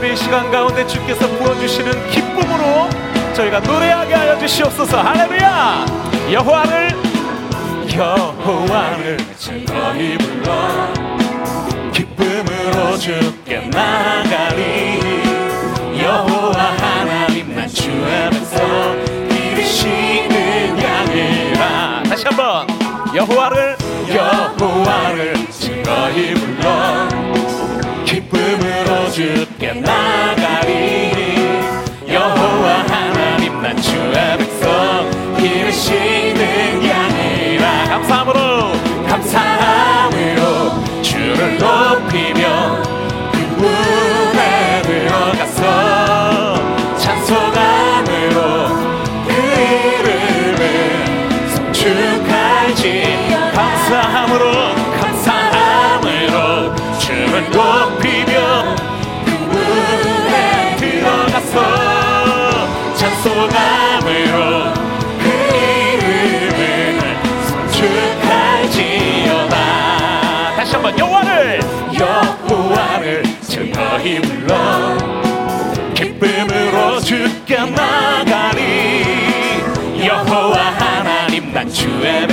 예배 시간 가운데 주께서 부어주시는 기쁨으로 저희가 노래하게 하여 주시옵소서. 할렐루야! 여호와를 여호와를 즐거이 불러. 기쁨으로 주께 나가리. 여호와 하나님 난 주하면서 이르시는 양이라. 다시 한번. 여호와를 여호와를 즐거이 불러. 기쁨으로 주 나가리니 여호와 하나님 난 주 앞에 주께 나가리. 여호와 하나님 난 주의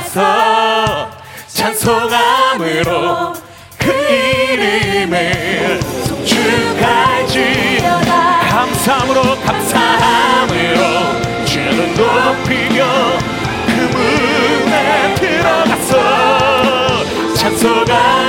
나서 찬송함으로 그 이름을 축하지어다. 감사함으로 감사함으로 주는 높이며 그 문에 들어가서 찬송함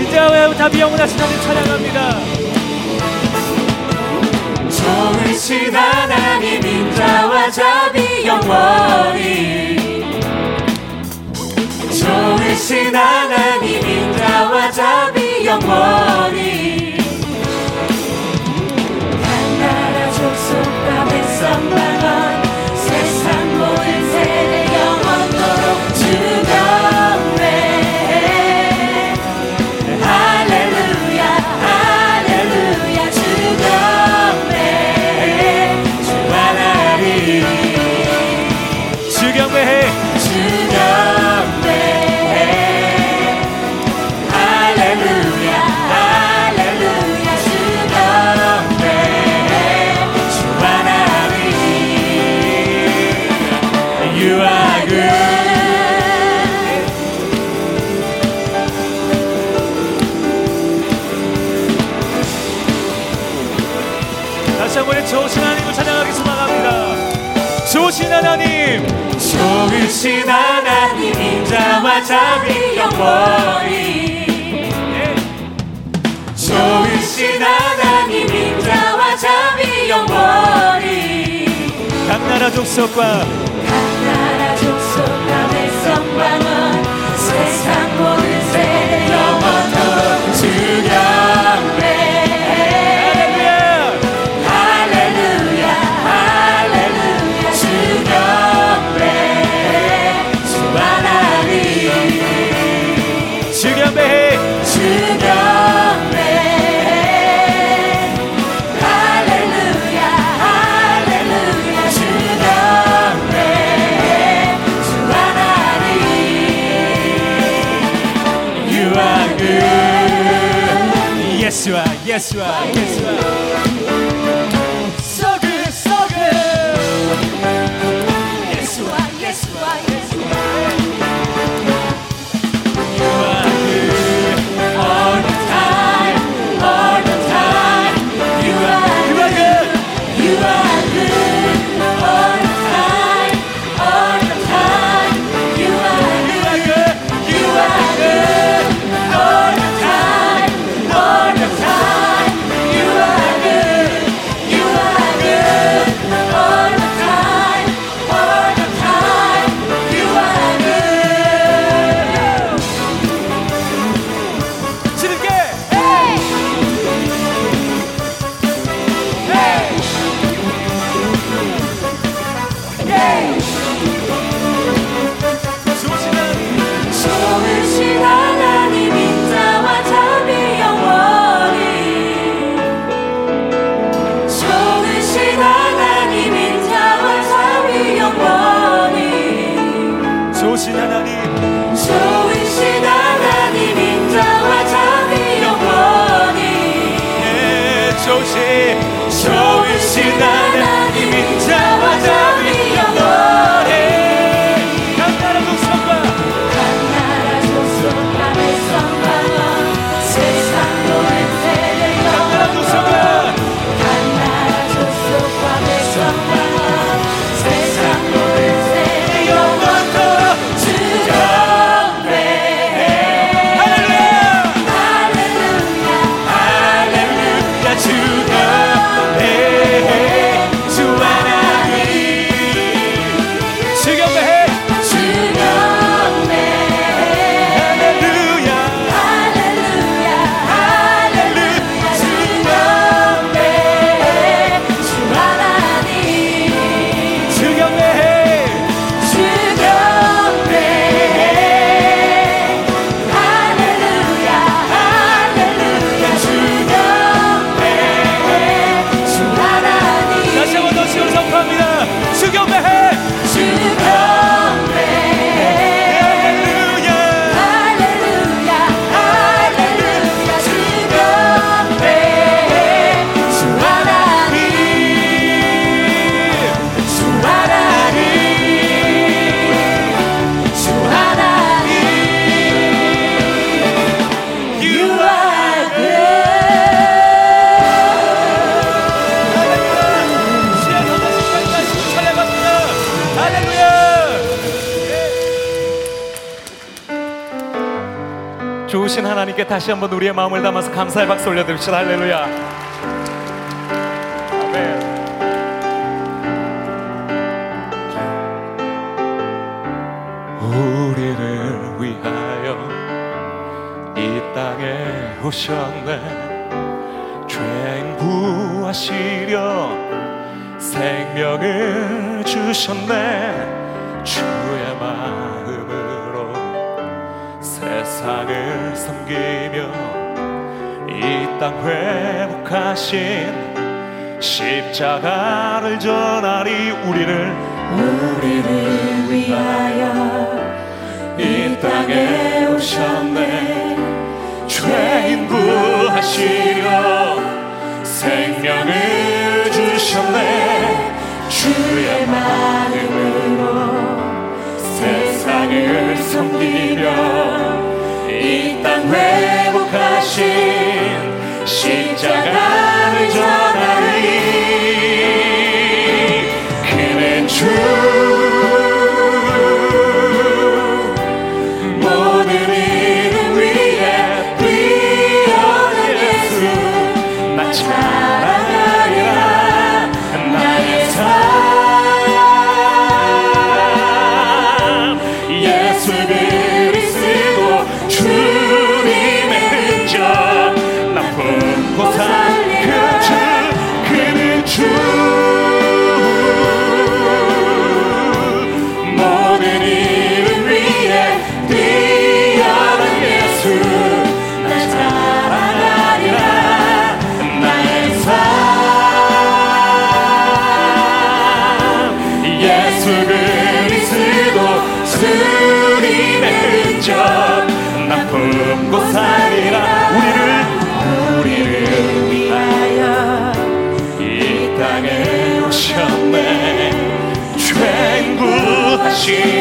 이제 와다 비영원하신 하나님 찬양합니다. 정으신 하나님 인자와 자비 영원히. 정으신 하나님 인자와 자비 영원히. 나비 영원히. 좋으신 하나님 인자와 자비 영원히. 각 나라 족속과 각 나라 족속과 对 하나님께 다시 한번 우리의 마음을 담아서 감사의 박수 올려드립시다. 할렐루야. 우리를 위하여 이 땅에 오셨네 죄구하시려 생명을 주셨네 주의 말 세상을 섬기며 이 땅 회복하신 십자가를 전하리 우리를. 우리를 위하여 이 땅에 오셨네. 죄인 구하시려 생명을 주셨네. 주의 마음으로 세상을 섬기며 이땅 회복하신 she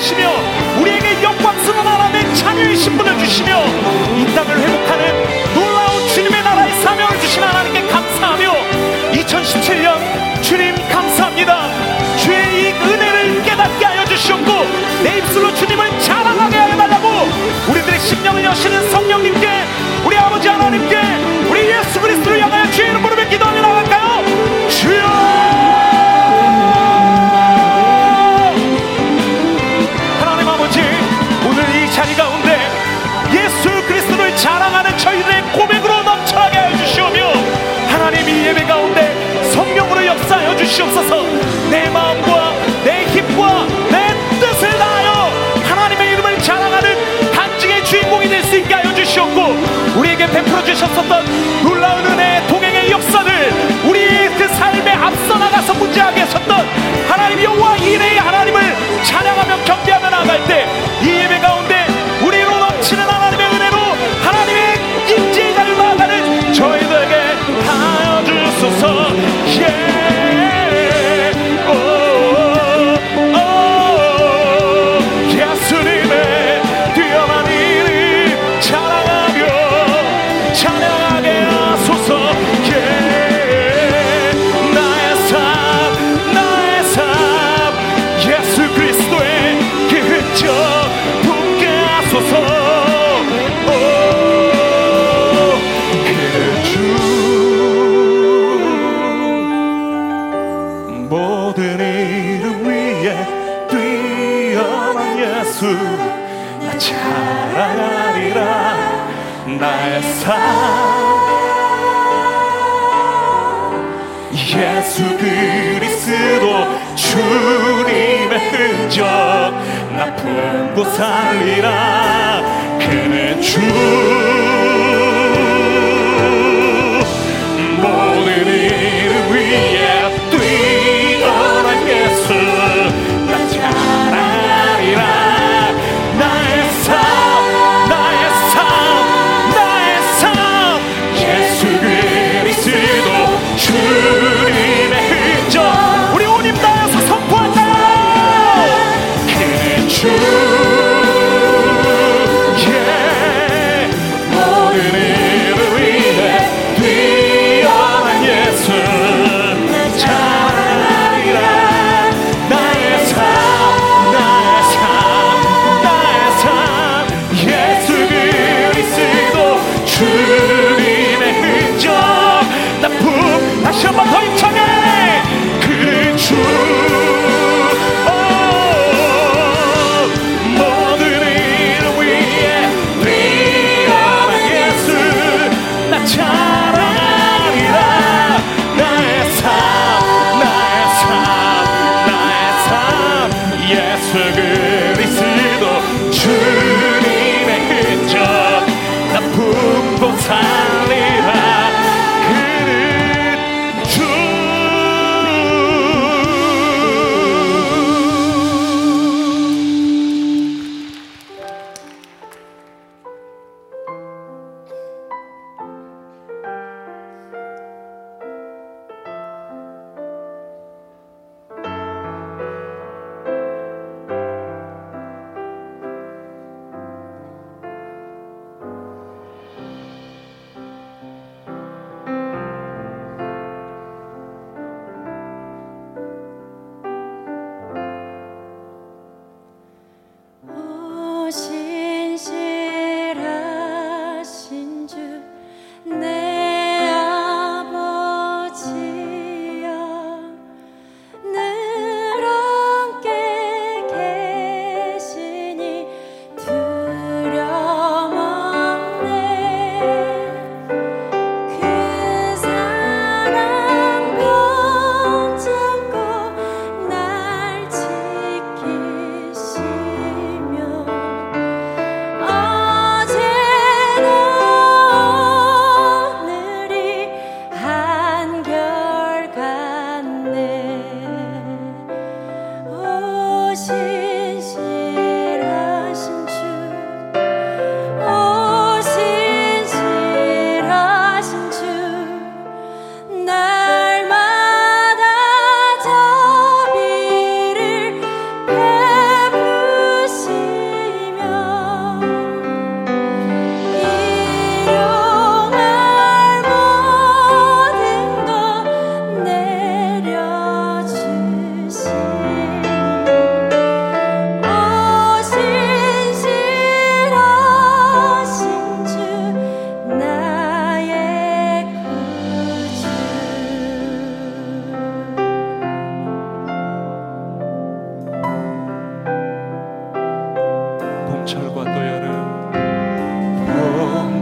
하시며 우리에게 영광스러운 하나님의 자녀의 신분을 주시며 이 땅을 회복하는 놀라운 주님의 나라의 사명을 주신 하나님께 감사하며 2017년 주님 감사합니다. 주의 이 은혜를 깨닫게 하여 주시옵고 내 입술로 주님을 자랑하게 하여 달라고 우리들의 심령을 여시는 성령님께 우리 아버지 하나님께 하셨었던 놀라운 은혜 동행의 역사를 우리 그 삶에 앞서 나가서 문제하게 섰던 하나님 여호와 이레의 하나님을 찬양하며 경배하며 나갈 때 자라리라. 나의 삶 예수 그리스도 주님의 흔적 나 품고 살리라. 그는 주 모든 이름 위에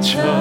참